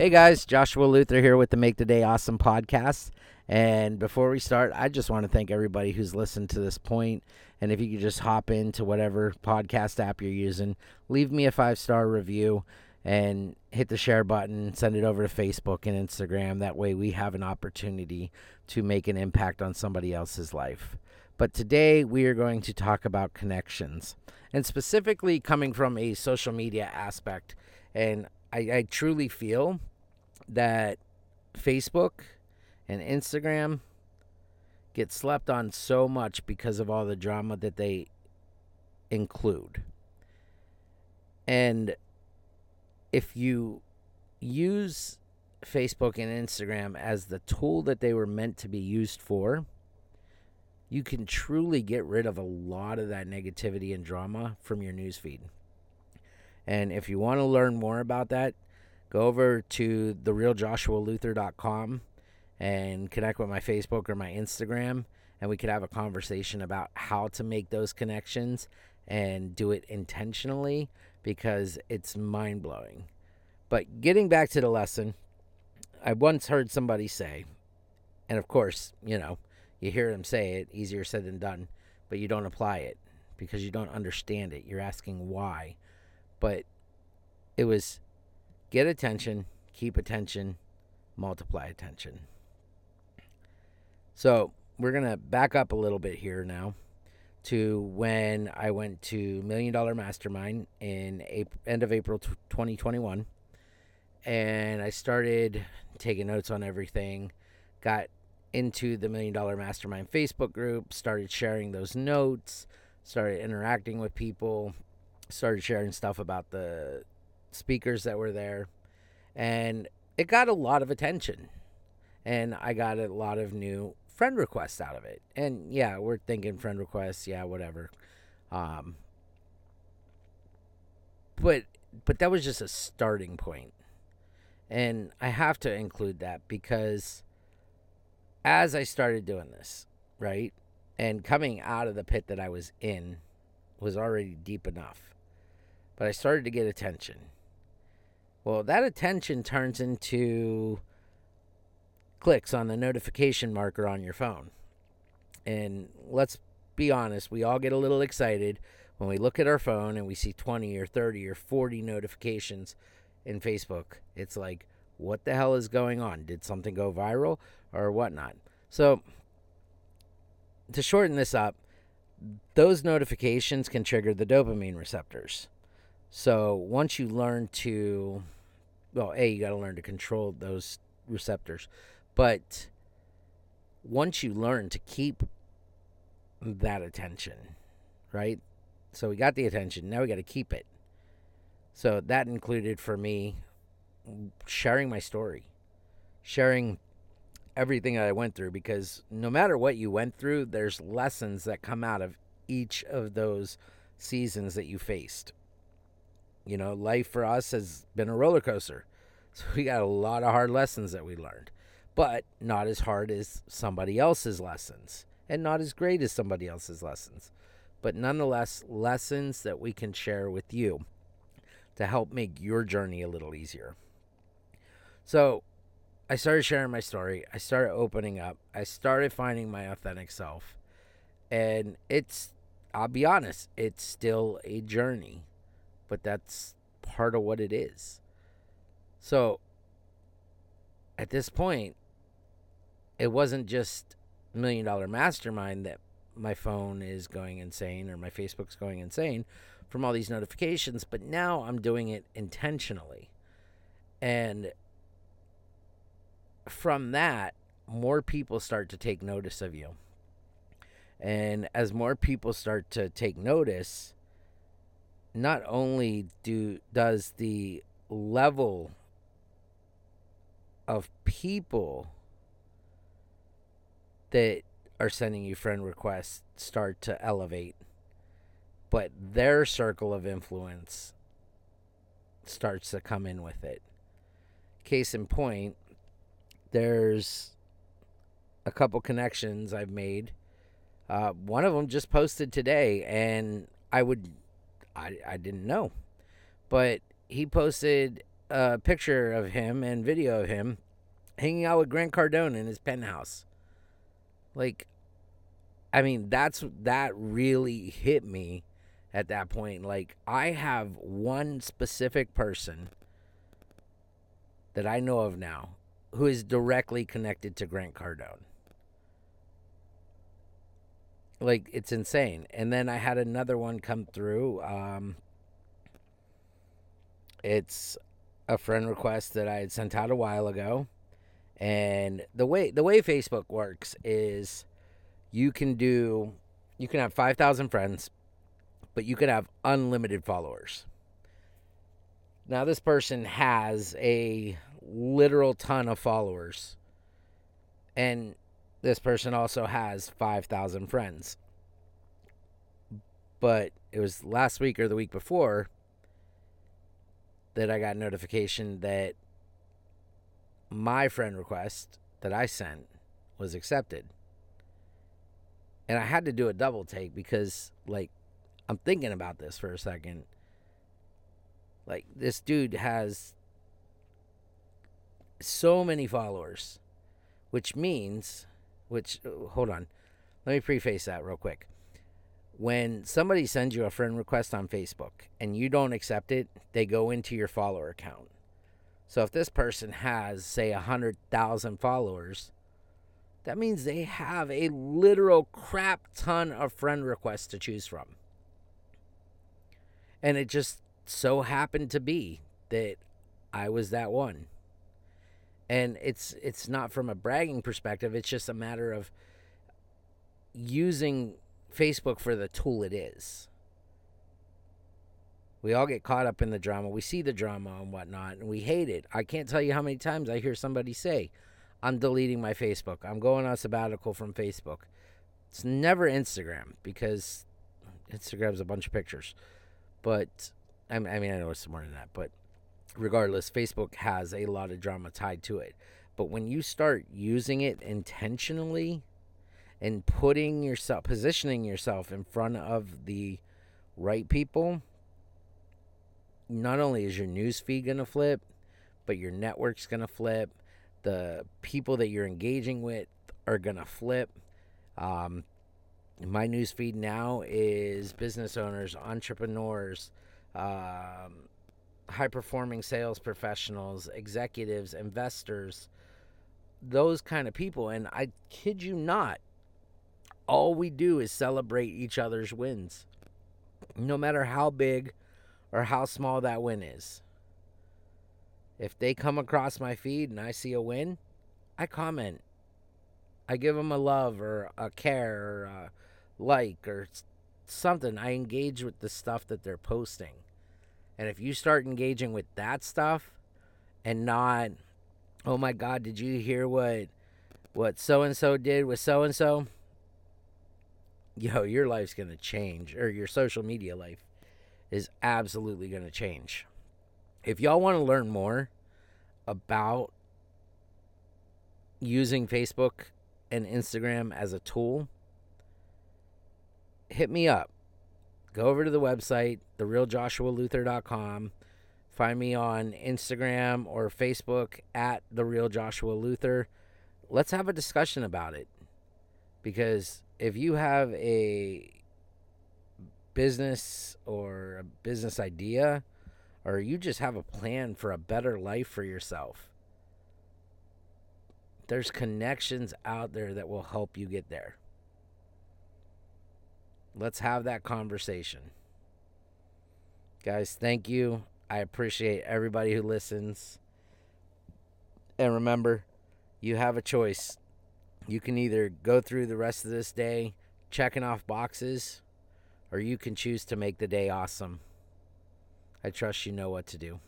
Hey guys, Joshua Luther here with the Make the Day Awesome podcast. And before we start, I just want to thank everybody who's listened to this point. And if you could just hop into whatever podcast app you're using, leave me a five star review and hit the share button, send it over to Facebook and Instagram. That way we have an opportunity to make an impact on somebody else's life. But today we are going to talk about connections and specifically coming from a social media aspect. And I, I truly feel that Facebook and Instagram get slept on so much because of all the drama that they include. And if you use Facebook and Instagram as the tool that they were meant to be used for, you can truly get rid of a lot of that negativity and drama from your newsfeed. And if you want to learn more about that, go over to therealjoshualuther.com and connect with my Facebook or my Instagram, and we could have a conversation about how to make those connections and do it intentionally because it's mind blowing. But getting back to the lesson, I once heard somebody say, and of course, you know, you hear them say it, easier said than done, but you don't apply it because you don't understand it. You're asking why. But it was get attention, keep attention, multiply attention. So we're going to back up a little bit here now to when I went to Million Dollar Mastermind in April, end of April 2021. And I started taking notes on everything, got into the Million Dollar Mastermind Facebook group, started sharing those notes, started interacting with people, started sharing stuff about the speakers that were there. And it got a lot of attention. And I got a lot of new friend requests out of it. And yeah, we're thinking friend requests, yeah, whatever. Um, but but that was just a starting point. And I have to include that because as I started doing this, right? And coming out of the pit that I was in was already deep enough. But I started to get attention. Well, that attention turns into clicks on the notification marker on your phone. And let's be honest, we all get a little excited when we look at our phone and we see 20 or 30 or 40 notifications in Facebook. It's like, what the hell is going on? Did something go viral or whatnot? So, to shorten this up, those notifications can trigger the dopamine receptors. So, once you learn to, well, A, you got to learn to control those receptors. But once you learn to keep that attention, right? So, we got the attention. Now we got to keep it. So, that included for me sharing my story, sharing everything that I went through because no matter what you went through, there's lessons that come out of each of those seasons that you faced. You know, life for us has been a roller coaster. So we got a lot of hard lessons that we learned, but not as hard as somebody else's lessons and not as great as somebody else's lessons, but nonetheless, lessons that we can share with you to help make your journey a little easier. So I started sharing my story. I started opening up. I started finding my authentic self. And it's, I'll be honest, it's still a journey, but that's part of what it is. So at this point, it wasn't just Million Dollar Mastermind that my phone is going insane or my Facebook's going insane from all these notifications, but now I'm doing it intentionally. And from that, more people start to take notice of you. And as more people start to take notice, not only do does the level of people that are sending you friend requests start to elevate, but their circle of influence starts to come in with it. Case in point, there's a couple connections I've made. Uh, one of them just posted today, and I would, I, I didn't know, but he posted a picture of him and video of him hanging out with Grant Cardone in his penthouse. Like, I mean, that's that really hit me at that point. Like, I have one specific person that I know of now who is directly connected to Grant Cardone. Like, it's insane. And then I had another one come through. Um, it's a friend request that I had sent out a while ago. And the way the way Facebook works is you can do you can have 5,000 friends, but you can have unlimited followers. Now this person has a literal ton of followers. And this person also has 5,000 friends. But it was last week or the week before that I got notification that my friend request that I sent was accepted. And I had to do a double take because, like, I'm thinking about this for a second. Like, this dude has so many followers, which means, which, uh, hold on, let me preface that real quick. When somebody sends you a friend request on Facebook and you don't accept it, they go into your follower account. So if this person has, say, 100,000 followers, that means they have a literal crap ton of friend requests to choose from. And it just so happened to be that I was that one and it's it's not from a bragging perspective it's just a matter of using facebook for the tool it is. We all get caught up in the drama we see the drama and whatnot and we hate it. I can't tell you how many times i hear somebody say i'm deleting my facebook. I'm going on sabbatical from facebook. It's never instagram because instagram's a bunch of pictures. But i mean i know it's more than that but regardless, Facebook has a lot of drama tied to it. But when you start using it intentionally and putting yourself, positioning yourself in front of the right people, not only is your news feed going to flip, but your network's going to flip. The people that you're engaging with are going to flip. Um, my news feed now is business owners, entrepreneurs, um, high performing sales professionals, executives, investors, those kind of people. And I kid you not, all we do is celebrate each other's wins, no matter how big or how small that win is. If they come across my feed and I see a win, I comment. I give them a love or a care or a like or something. I engage with the stuff that they're posting. And if you start engaging with that stuff and not, oh my God, did you hear what what so and so did with so and so? Yo, your life's gonna change, or your social media life is absolutely gonna change. If y'all want to learn more about using Facebook and Instagram as a tool, hit me up go over to the website, therealjoshualuther.com. Find me on Instagram or Facebook at the real Joshua Luther. Let's have a discussion about it. Because if you have a business or a business idea, or you just have a plan for a better life for yourself, there's connections out there that will help you get there. Let's have that conversation. Guys, thank you. I appreciate everybody who listens. And remember, you have a choice. You can either go through the rest of this day checking off boxes, or you can choose to make the day awesome. I trust you know what to do.